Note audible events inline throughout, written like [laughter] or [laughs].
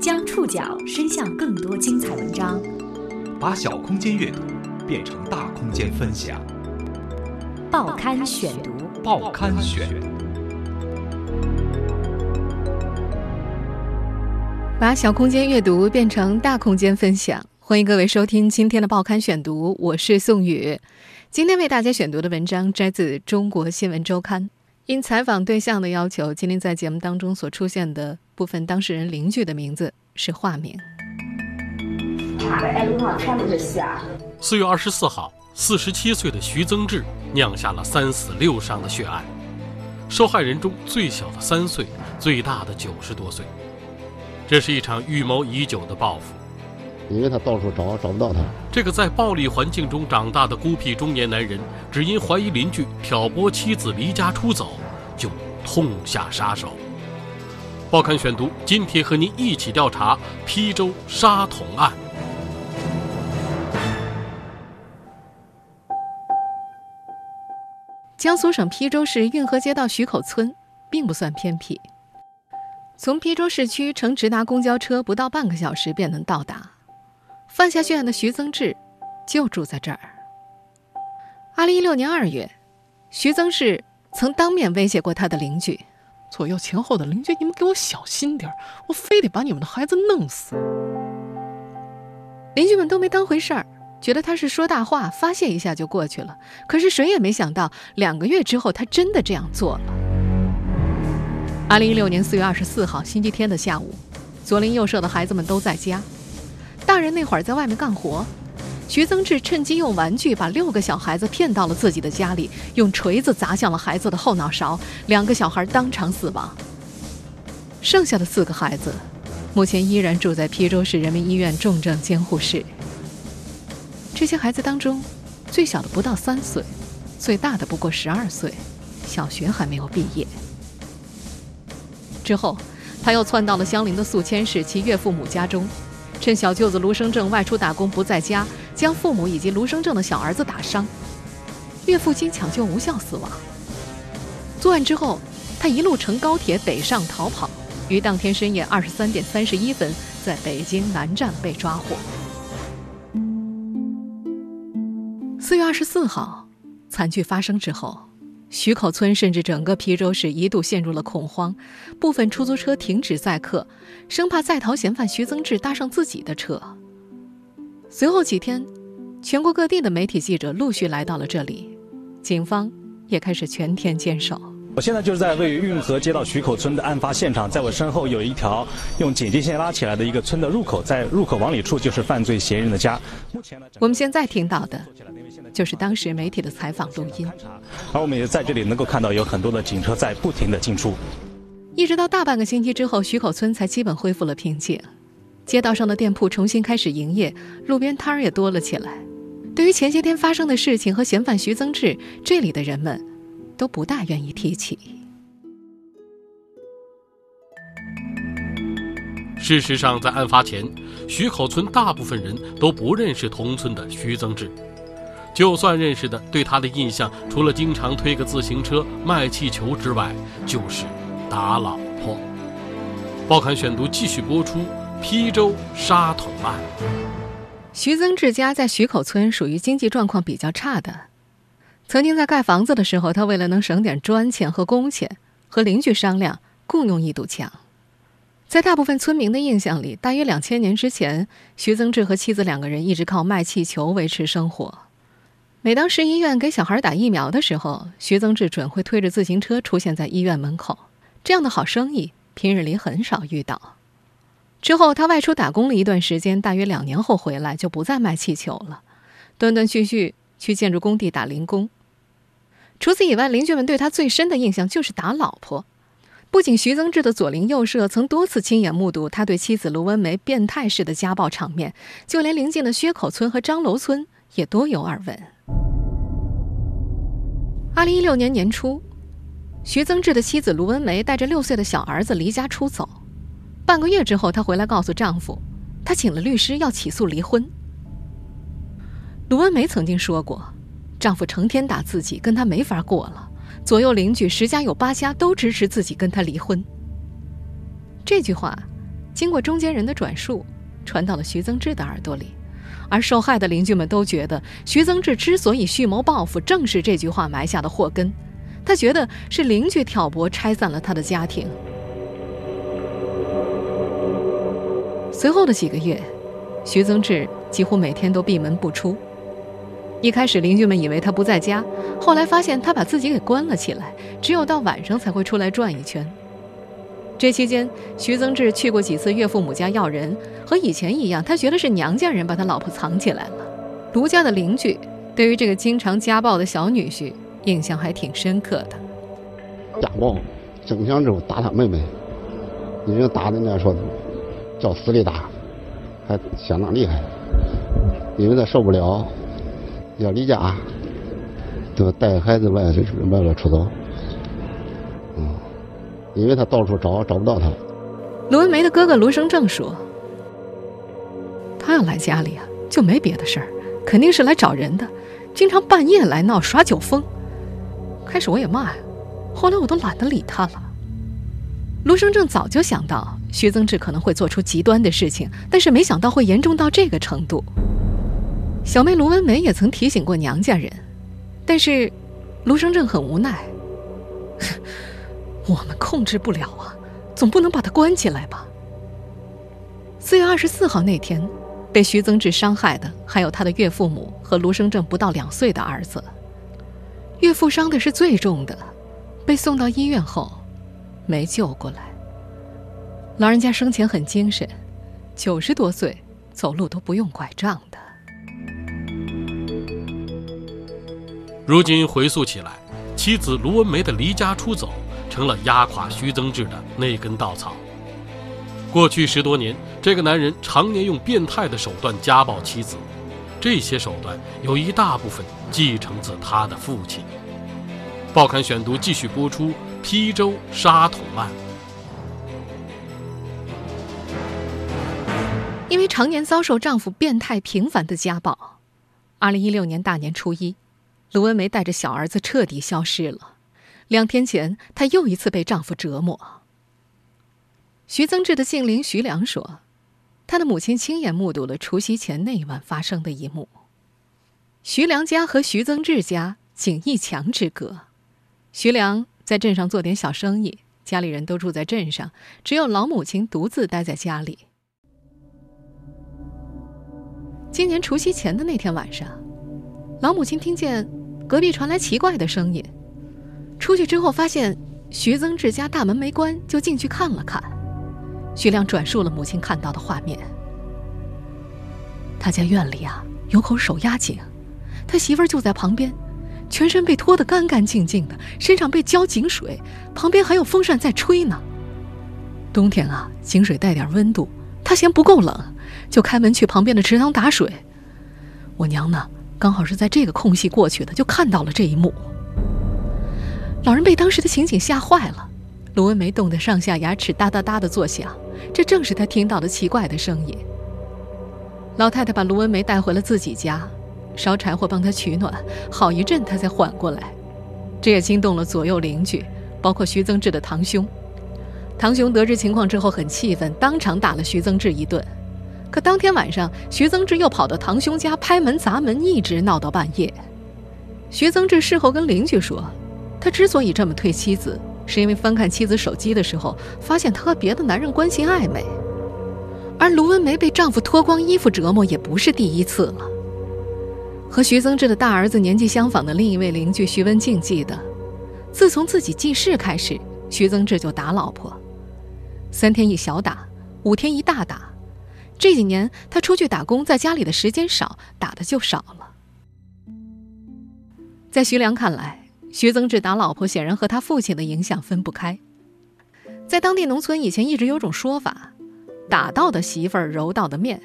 将触角伸向更多精彩文章，把小空间阅读变成大空间分享。报刊选读，报刊选。把小空间阅读变成大空间分享，欢迎各位收听今天的报刊选读，我是宋宇。今天为大家选读的文章摘自《中国新闻周刊》。因采访对象的要求，今天在节目当中所出现的部分当事人邻居的名字是化名。四月二十四号，四十七岁的徐增志酿下了三死六伤的血案，受害人中最小的三岁，最大的九十多岁。这是一场预谋已久的报复。因为他到处找找不到他。这个在暴力环境中长大的孤僻中年男人，只因怀疑邻居挑拨妻子离家出走，就痛下杀手。报刊选读，今天和您一起调查邳州杀童案。江苏省邳州市运河街道徐口村，并不算偏僻，从邳州市区乘直达公交车不到半个小时便能到达。犯下血案的徐增志，就住在这儿。二零一六年二月，徐增志曾当面威胁过他的邻居：“左右前后的邻居，你们给我小心点我非得把你们的孩子弄死。”邻居们都没当回事儿，觉得他是说大话，发泄一下就过去了。可是谁也没想到，两个月之后，他真的这样做了。二零一六年四月二十四号，星期天的下午，左邻右舍的孩子们都在家。大人那会儿在外面干活，徐增志趁机用玩具把六个小孩子骗到了自己的家里，用锤子砸向了孩子的后脑勺，两个小孩当场死亡。剩下的四个孩子，目前依然住在邳州市人民医院重症监护室。这些孩子当中，最小的不到三岁，最大的不过十二岁，小学还没有毕业。之后，他又窜到了相邻的宿迁市其岳父母家中。趁小舅子卢生正外出打工不在家，将父母以及卢生正的小儿子打伤，岳父经抢救无效死亡。作案之后，他一路乘高铁北上逃跑，于当天深夜二十三点三十一分在北京南站被抓获。四月二十四号，惨剧发生之后。徐口村甚至整个邳州市一度陷入了恐慌，部分出租车停止载客，生怕在逃嫌犯徐增志搭上自己的车。随后几天，全国各地的媒体记者陆续来到了这里，警方也开始全天坚守。我现在就是在位于运河街道徐口村的案发现场，在我身后有一条用警戒线拉起来的一个村的入口，在入口往里处就是犯罪嫌疑人的家。目前呢，我们现在听到的。就是当时媒体的采访录音，而我们也在这里能够看到有很多的警车在不停的进出。一直到大半个星期之后，徐口村才基本恢复了平静，街道上的店铺重新开始营业，路边摊儿也多了起来。对于前些天发生的事情和嫌犯徐增志，这里的人们都不大愿意提起。事实上，在案发前，徐口村大部分人都不认识同村的徐增志。就算认识的，对他的印象除了经常推个自行车卖气球之外，就是打老婆。报刊选读继续播出：邳州杀童案。徐增志家在徐口村，属于经济状况比较差的。曾经在盖房子的时候，他为了能省点砖钱和工钱，和邻居商量共用一堵墙。在大部分村民的印象里，大约两千年之前，徐增志和妻子两个人一直靠卖气球维持生活。每当市医院给小孩打疫苗的时候，徐增志准会推着自行车出现在医院门口。这样的好生意，平日里很少遇到。之后，他外出打工了一段时间，大约两年后回来，就不再卖气球了，断断续续去建筑工地打零工。除此以外，邻居们对他最深的印象就是打老婆。不仅徐增志的左邻右舍曾多次亲眼目睹他对妻子卢文梅变态式的家暴场面，就连邻近的薛口村和张楼村也多有耳闻。二零一六年年初，徐增志的妻子卢文梅带着六岁的小儿子离家出走。半个月之后，她回来告诉丈夫，她请了律师要起诉离婚。卢文梅曾经说过，丈夫成天打自己，跟她没法过了。左右邻居十家有八家都支持自己跟他离婚。这句话，经过中间人的转述，传到了徐增志的耳朵里。而受害的邻居们都觉得，徐增志之所以蓄谋报复，正是这句话埋下的祸根。他觉得是邻居挑拨拆散了他的家庭。随后的几个月，徐增志几乎每天都闭门不出。一开始，邻居们以为他不在家，后来发现他把自己给关了起来，只有到晚上才会出来转一圈。这期间，徐增志去过几次岳父母家要人，和以前一样，他觉得是娘家人把他老婆藏起来了。卢家的邻居对于这个经常家暴的小女婿印象还挺深刻的。家暴，整天之后打他妹妹，已经打的那说的叫死里打，还相当厉害。因为他受不了，要离家，就带孩子外外边出走。嗯因为他到处找找不到他。卢文梅的哥哥卢生正说：“他要来家里啊，就没别的事儿，肯定是来找人的。经常半夜来闹耍酒疯。开始我也骂呀，后来我都懒得理他了。”卢生正早就想到徐增志可能会做出极端的事情，但是没想到会严重到这个程度。小妹卢文梅也曾提醒过娘家人，但是卢生正很无奈。[laughs] 我们控制不了啊，总不能把他关起来吧？四月二十四号那天，被徐增志伤害的还有他的岳父母和卢生正不到两岁的儿子。岳父伤的是最重的，被送到医院后，没救过来。老人家生前很精神，九十多岁，走路都不用拐杖的。如今回溯起来，妻子卢文梅的离家出走。成了压垮徐增志的那根稻草。过去十多年，这个男人常年用变态的手段家暴妻子，这些手段有一大部分继承自他的父亲。报刊选读继续播出：邳州杀童案。为常年遭受丈夫变态频繁的家暴，二零一六年大年初一，卢文梅带着小儿子彻底消失了。两天前，她又一次被丈夫折磨。徐增志的近邻徐良说，他的母亲亲眼目睹了除夕前那一晚发生的一幕。徐良家和徐增志家仅一墙之隔，徐良在镇上做点小生意，家里人都住在镇上，只有老母亲独自待在家里。今年除夕前的那天晚上，老母亲听见隔壁传来奇怪的声音。出去之后，发现徐增志家大门没关，就进去看了看。徐亮转述了母亲看到的画面：他家院里啊有口手压井，他媳妇儿就在旁边，全身被脱得干干净净的，身上被浇井水，旁边还有风扇在吹呢。冬天啊，井水带点温度，他嫌不够冷，就开门去旁边的池塘打水。我娘呢，刚好是在这个空隙过去的，就看到了这一幕。老人被当时的情景吓坏了，卢文梅冻得上下牙齿哒哒哒的作响，这正是他听到的奇怪的声音。老太太把卢文梅带回了自己家，烧柴火帮她取暖，好一阵她才缓过来。这也惊动了左右邻居，包括徐增志的堂兄。堂兄得知情况之后很气愤，当场打了徐增志一顿。可当天晚上，徐增志又跑到堂兄家拍门砸门，一直闹到半夜。徐增志事后跟邻居说。他之所以这么推妻子，是因为翻看妻子手机的时候，发现她和别的男人关系暧昧。而卢文梅被丈夫脱光衣服折磨也不是第一次了。和徐增志的大儿子年纪相仿的另一位邻居徐文静记得，自从自己记事开始，徐增志就打老婆，三天一小打，五天一大打。这几年他出去打工，在家里的时间少，打的就少了。在徐良看来。徐增志打老婆，显然和他父亲的影响分不开。在当地农村，以前一直有种说法：打到的媳妇儿揉到的面。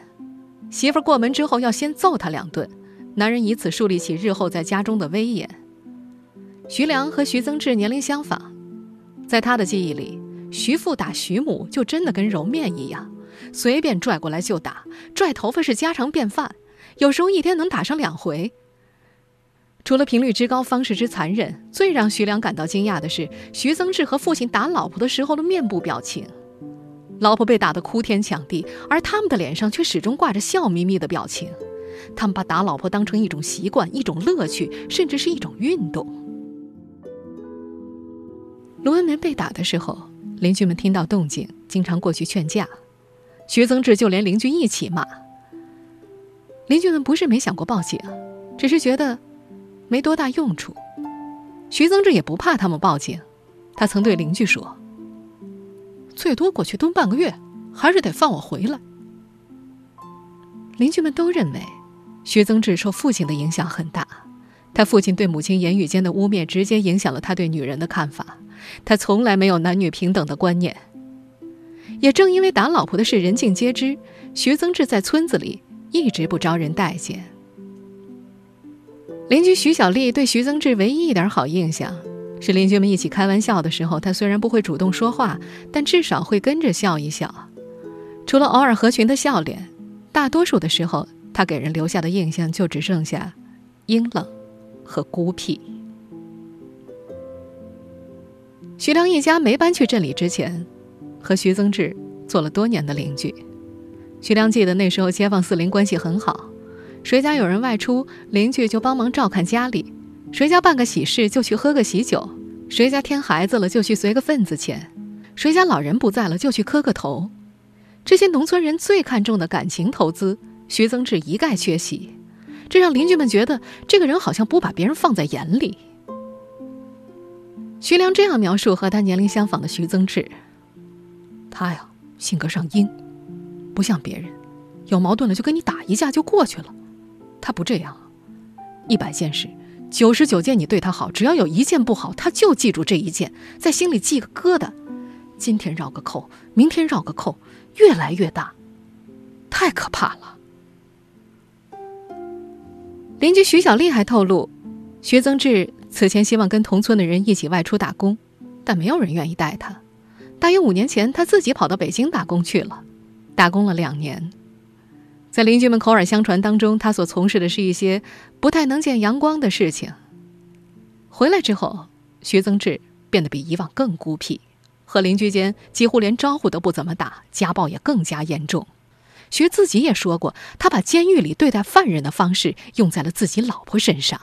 媳妇儿过门之后，要先揍他两顿，男人以此树立起日后在家中的威严。徐良和徐增志年龄相仿，在他的记忆里，徐父打徐母就真的跟揉面一样，随便拽过来就打，拽头发是家常便饭，有时候一天能打上两回。除了频率之高、方式之残忍，最让徐良感到惊讶的是徐增志和父亲打老婆的时候的面部表情。老婆被打得哭天抢地，而他们的脸上却始终挂着笑眯眯的表情。他们把打老婆当成一种习惯、一种乐趣，甚至是一种运动。卢文梅被打的时候，邻居们听到动静，经常过去劝架。徐增志就连邻居一起骂。邻居们不是没想过报警，只是觉得没多大用处。徐增志也不怕他们报警，他曾对邻居说：“最多过去蹲半个月，还是得放我回来。”邻居们都认为，徐增志受父亲的影响很大，他父亲对母亲言语间的污蔑，直接影响了他对女人的看法。他从来没有男女平等的观念。也正因为打老婆的事人尽皆知，徐增志在村子里一直不招人待见。邻居徐小丽对徐增志唯一一点好印象，是邻居们一起开玩笑的时候，他虽然不会主动说话，但至少会跟着笑一笑。除了偶尔合群的笑脸，大多数的时候，他给人留下的印象就只剩下阴冷和孤僻。徐良一家没搬去镇里之前。和徐增志做了多年的邻居，徐良记得那时候街坊四邻关系很好，谁家有人外出，邻居就帮忙照看家里；谁家办个喜事，就去喝个喜酒；谁家添孩子了，就去随个份子钱；谁家老人不在了，就去磕个头。这些农村人最看重的感情投资，徐增志一概缺席，这让邻居们觉得这个人好像不把别人放在眼里。徐良这样描述和他年龄相仿的徐增志。他呀，性格上阴，不像别人，有矛盾了就跟你打一架就过去了。他不这样，一百件事，九十九件你对他好，只要有一件不好，他就记住这一件，在心里记个疙瘩。今天绕个扣，明天绕个扣，越来越大，太可怕了。邻居徐小丽还透露，徐增志此前希望跟同村的人一起外出打工，但没有人愿意带他。大约五年前，他自己跑到北京打工去了，打工了两年。在邻居们口耳相传当中，他所从事的是一些不太能见阳光的事情。回来之后，徐增志变得比以往更孤僻，和邻居间几乎连招呼都不怎么打，家暴也更加严重。徐自己也说过，他把监狱里对待犯人的方式用在了自己老婆身上。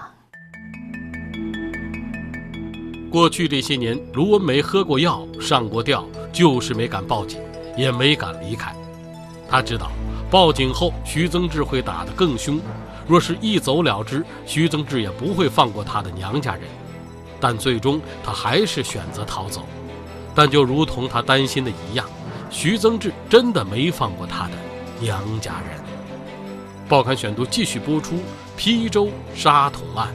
过去这些年，卢文梅喝过药、上过吊，就是没敢报警，也没敢离开。他知道，报警后徐增志会打得更凶，若是一走了之，徐增志也不会放过他的娘家人。但最终，他还是选择逃走。但就如同他担心的一样，徐增志真的没放过他的娘家人。报刊选读继续播出：邳州杀童案。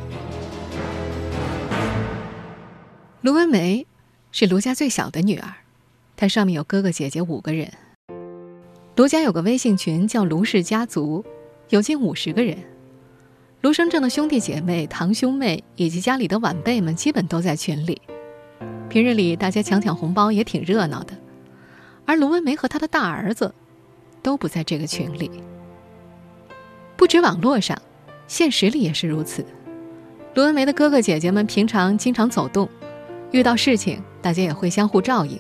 卢文梅是卢家最小的女儿，她上面有哥哥姐姐五个人。卢家有个微信群叫“卢氏家族”，有近五十个人。卢生正的兄弟姐妹、堂兄妹以及家里的晚辈们基本都在群里。平日里大家抢抢红包也挺热闹的，而卢文梅和他的大儿子都不在这个群里。不止网络上，现实里也是如此。卢文梅的哥哥姐姐们平常经常走动。遇到事情，大家也会相互照应，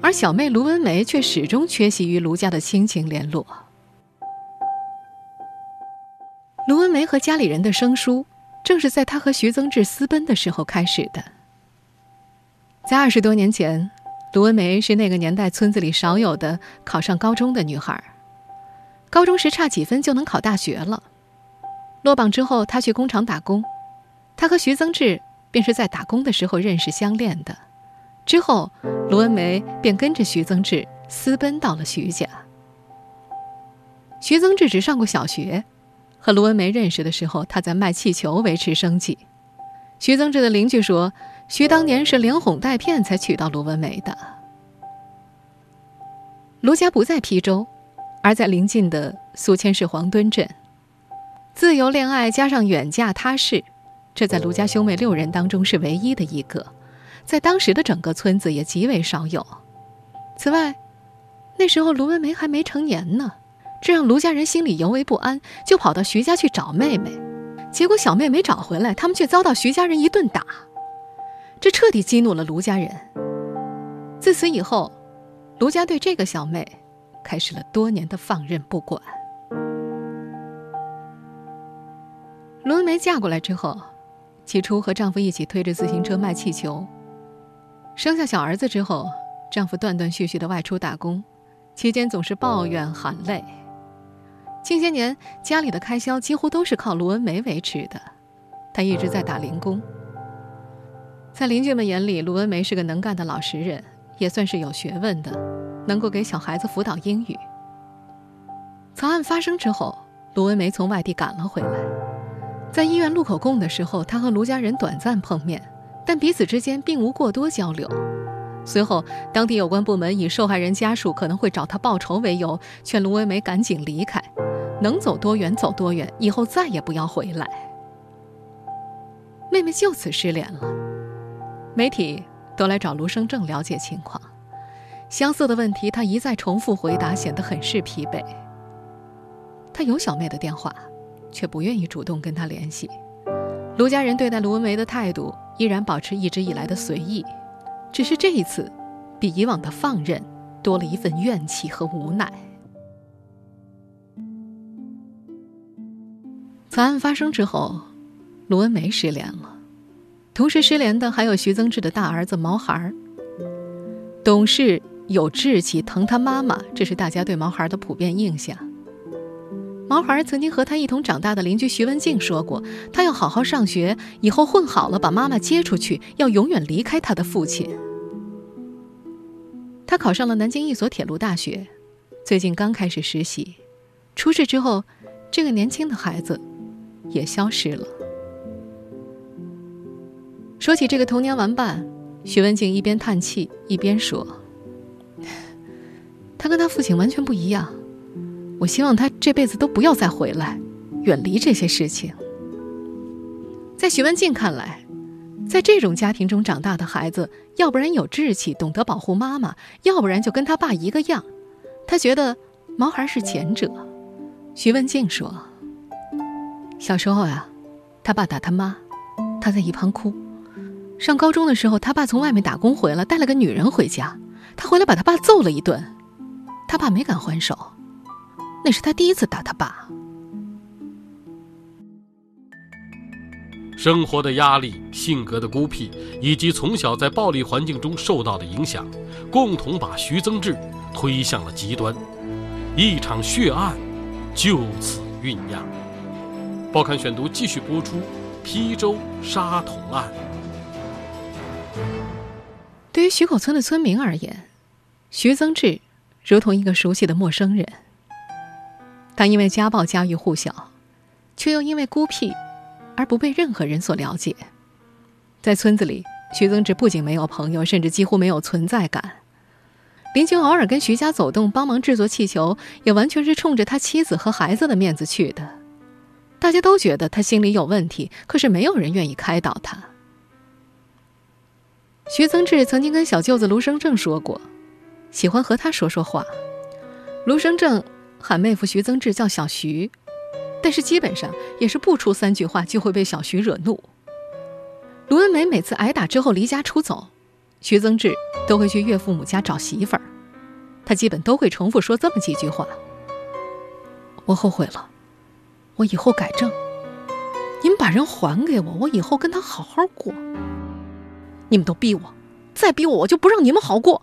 而小妹卢文梅却始终缺席于卢家的亲情联络。卢文梅和家里人的生疏，正是在她和徐增志私奔的时候开始的。在二十多年前，卢文梅是那个年代村子里少有的考上高中的女孩，高中时差几分就能考大学了。落榜之后，她去工厂打工，她和徐增志。便是在打工的时候认识相恋的，之后卢文梅便跟着徐增志私奔到了徐家。徐增志只上过小学，和卢文梅认识的时候，他在卖气球维持生计。徐增志的邻居说，徐当年是连哄带骗才娶到卢文梅的。卢家不在邳州，而在邻近的宿迁市黄墩镇。自由恋爱加上远嫁他市。这在卢家兄妹六人当中是唯一的一个，在当时的整个村子也极为少有。此外，那时候卢文梅还没成年呢，这让卢家人心里尤为不安，就跑到徐家去找妹妹。结果小妹没找回来，他们却遭到徐家人一顿打，这彻底激怒了卢家人。自此以后，卢家对这个小妹开始了多年的放任不管。卢文梅嫁过来之后，起初和丈夫一起推着自行车卖气球。生下小儿子之后，丈夫断断续续的外出打工，期间总是抱怨喊累。近些年家里的开销几乎都是靠卢文梅维持的，她一直在打零工。在邻居们眼里，卢文梅是个能干的老实人，也算是有学问的，能够给小孩子辅导英语。惨案发生之后，卢文梅从外地赶了回来，在医院录口供的时候，他和卢家人短暂碰面，但彼此之间并无过多交流。随后，当地有关部门以受害人家属可能会找他报仇为由，劝卢文梅赶紧离开，能走多远走多远，以后再也不要回来。妹妹就此失联了。媒体都来找卢生正了解情况，相似的问题他一再重复回答，显得很是疲惫。他有小妹的电话，却不愿意主动跟他联系。卢家人对待卢文梅的态度依然保持一直以来的随意，只是这一次，比以往的放任多了一份怨气和无奈。此案发生之后，卢文梅失联了。同时失联的还有徐增志的大儿子毛孩儿。懂事、有志气、疼他妈妈，这是大家对毛孩的普遍印象。毛孩曾经和他一同长大的邻居徐文静说过，他要好好上学，以后混好了把妈妈接出去，要永远离开他的父亲。他考上了南京一所铁路大学，最近刚开始实习。出事之后，这个年轻的孩子也消失了。说起这个童年玩伴，徐文静一边叹气一边说：“ [laughs] 他跟他父亲完全不一样，我希望他这辈子都不要再回来，远离这些事情。”在徐文静看来，在这种家庭中长大的孩子，要不然有志气，懂得保护妈妈，要不然就跟他爸一个样。他觉得毛孩是前者。徐文静说：“小时候呀，他爸打他妈，他在一旁哭。”上高中的时候，他爸从外面打工回来，带了个女人回家。他回来把他爸揍了一顿，他爸没敢还手。那是他第一次打他爸。生活的压力、性格的孤僻，以及从小在暴力环境中受到的影响，共同把徐增志推向了极端。一场血案就此酝酿。报刊选读继续播出：邳州杀童案。对于徐口村的村民而言，徐增志如同一个熟悉的陌生人。他因为家暴家喻户晓，却又因为孤僻而不被任何人所了解。在村子里，徐增志不仅没有朋友，甚至几乎没有存在感。邻居偶尔跟徐家走动，帮忙制作气球，也完全是冲着他妻子和孩子的面子去的。大家都觉得他心里有问题，可是没有人愿意开导他。徐增志曾经跟小舅子卢生正说过，喜欢和他说说话。卢生正喊妹夫徐增志叫小徐，但是基本上也是不出三句话就会被小徐惹怒。卢文梅每次挨打之后离家出走，徐增志都会去岳父母家找媳妇儿，他基本都会重复说这么几句话：“我后悔了，我以后改正。你们把人还给我，我以后跟他好好过。”你们都逼我，再逼我，我就不让你们好过。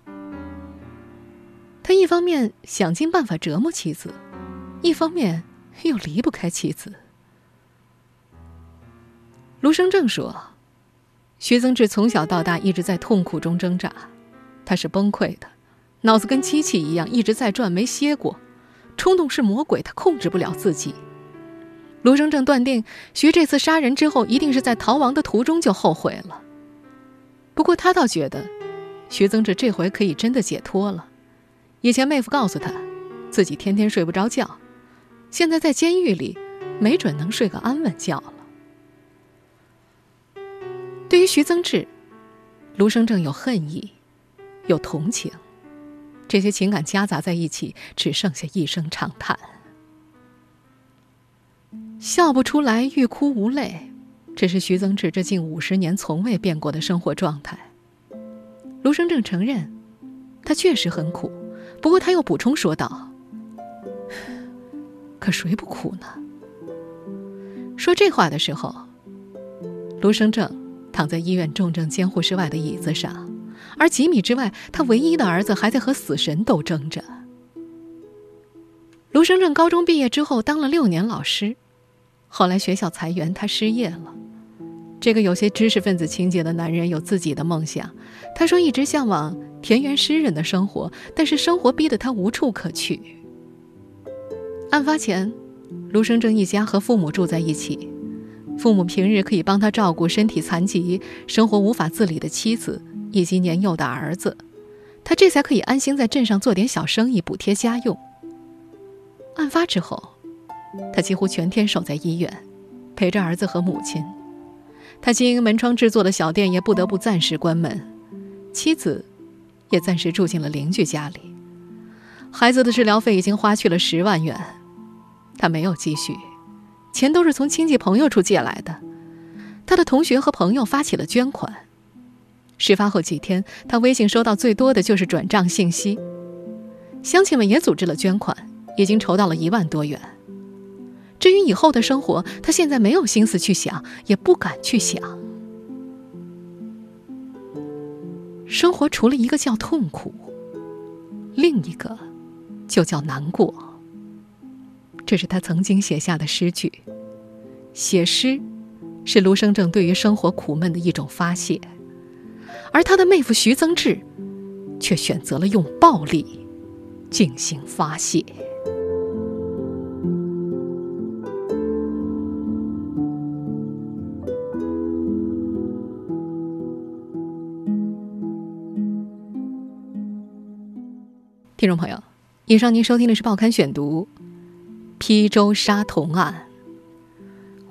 他一方面想尽办法折磨妻子，一方面又离不开妻子。卢生正说：“徐增志从小到大一直在痛苦中挣扎，他是崩溃的，脑子跟机器一样一直在转，没歇过。冲动是魔鬼，他控制不了自己。”卢生正断定，徐这次杀人之后，一定是在逃亡的途中就后悔了。不过他倒觉得，徐增志这回可以真的解脱了。以前妹夫告诉他，自己天天睡不着觉，现在在监狱里，没准能睡个安稳觉了。对于徐增志，卢生正有恨意，有同情，这些情感夹杂在一起，只剩下一声长叹。笑不出来，欲哭无泪。这是徐增志这近五十年从未变过的生活状态。卢生正承认，他确实很苦，不过他又补充说道：“可谁不苦呢？”说这话的时候，卢生正躺在医院重症监护室外的椅子上，而几米之外，他唯一的儿子还在和死神斗争着。卢生正高中毕业之后当了六年老师，后来学校裁员，他失业了。这个有些知识分子情节的男人有自己的梦想，他说一直向往田园诗人的生活，但是生活逼得他无处可去。案发前。卢生正一家和父母住在一起，父母平日可以帮他照顾身体残疾、生活无法自理的妻子以及年幼的儿子，他这才可以安心在镇上做点小生意补贴家用。案发之后，他几乎全天守在医院，陪着儿子和母亲。他经营门窗制作的小店也不得不暂时关门，妻子也暂时住进了邻居家里。孩子的治疗费已经花去了十万元。他没有积蓄，钱都是从亲戚朋友处借来的。他的同学和朋友发起了捐款。事发后几天，他微信收到最多的就是转账信息。乡亲们也组织了捐款，已经筹到了一万多元。至于以后的生活，他现在没有心思去想，也不敢去想。生活除了一个叫痛苦，另一个就叫难过。这是他曾经写下的诗句。写诗，是卢生正对于生活苦闷的一种发泄，而他的妹夫徐增志，却选择了用暴力进行发泄。听众朋友，以上您收听的是《报刊选读》。邳州杀童案。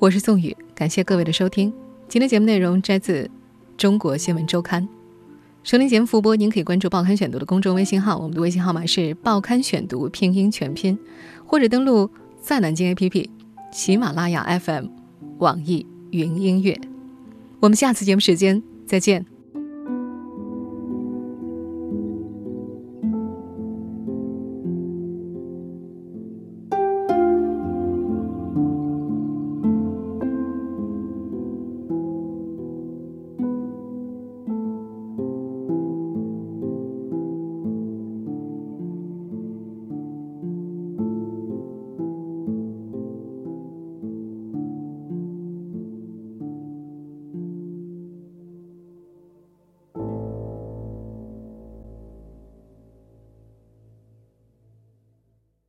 我是宋宇，感谢各位的收听。今天节目内容摘自《中国新闻周刊》。收听节目复播，您可以关注《报刊选读》的公众微信号，我们的微信号码是“报刊选读”拼音全拼，或者登录在南京 APP、喜马拉雅 FM、网易云音乐。我们下次节目时间再见。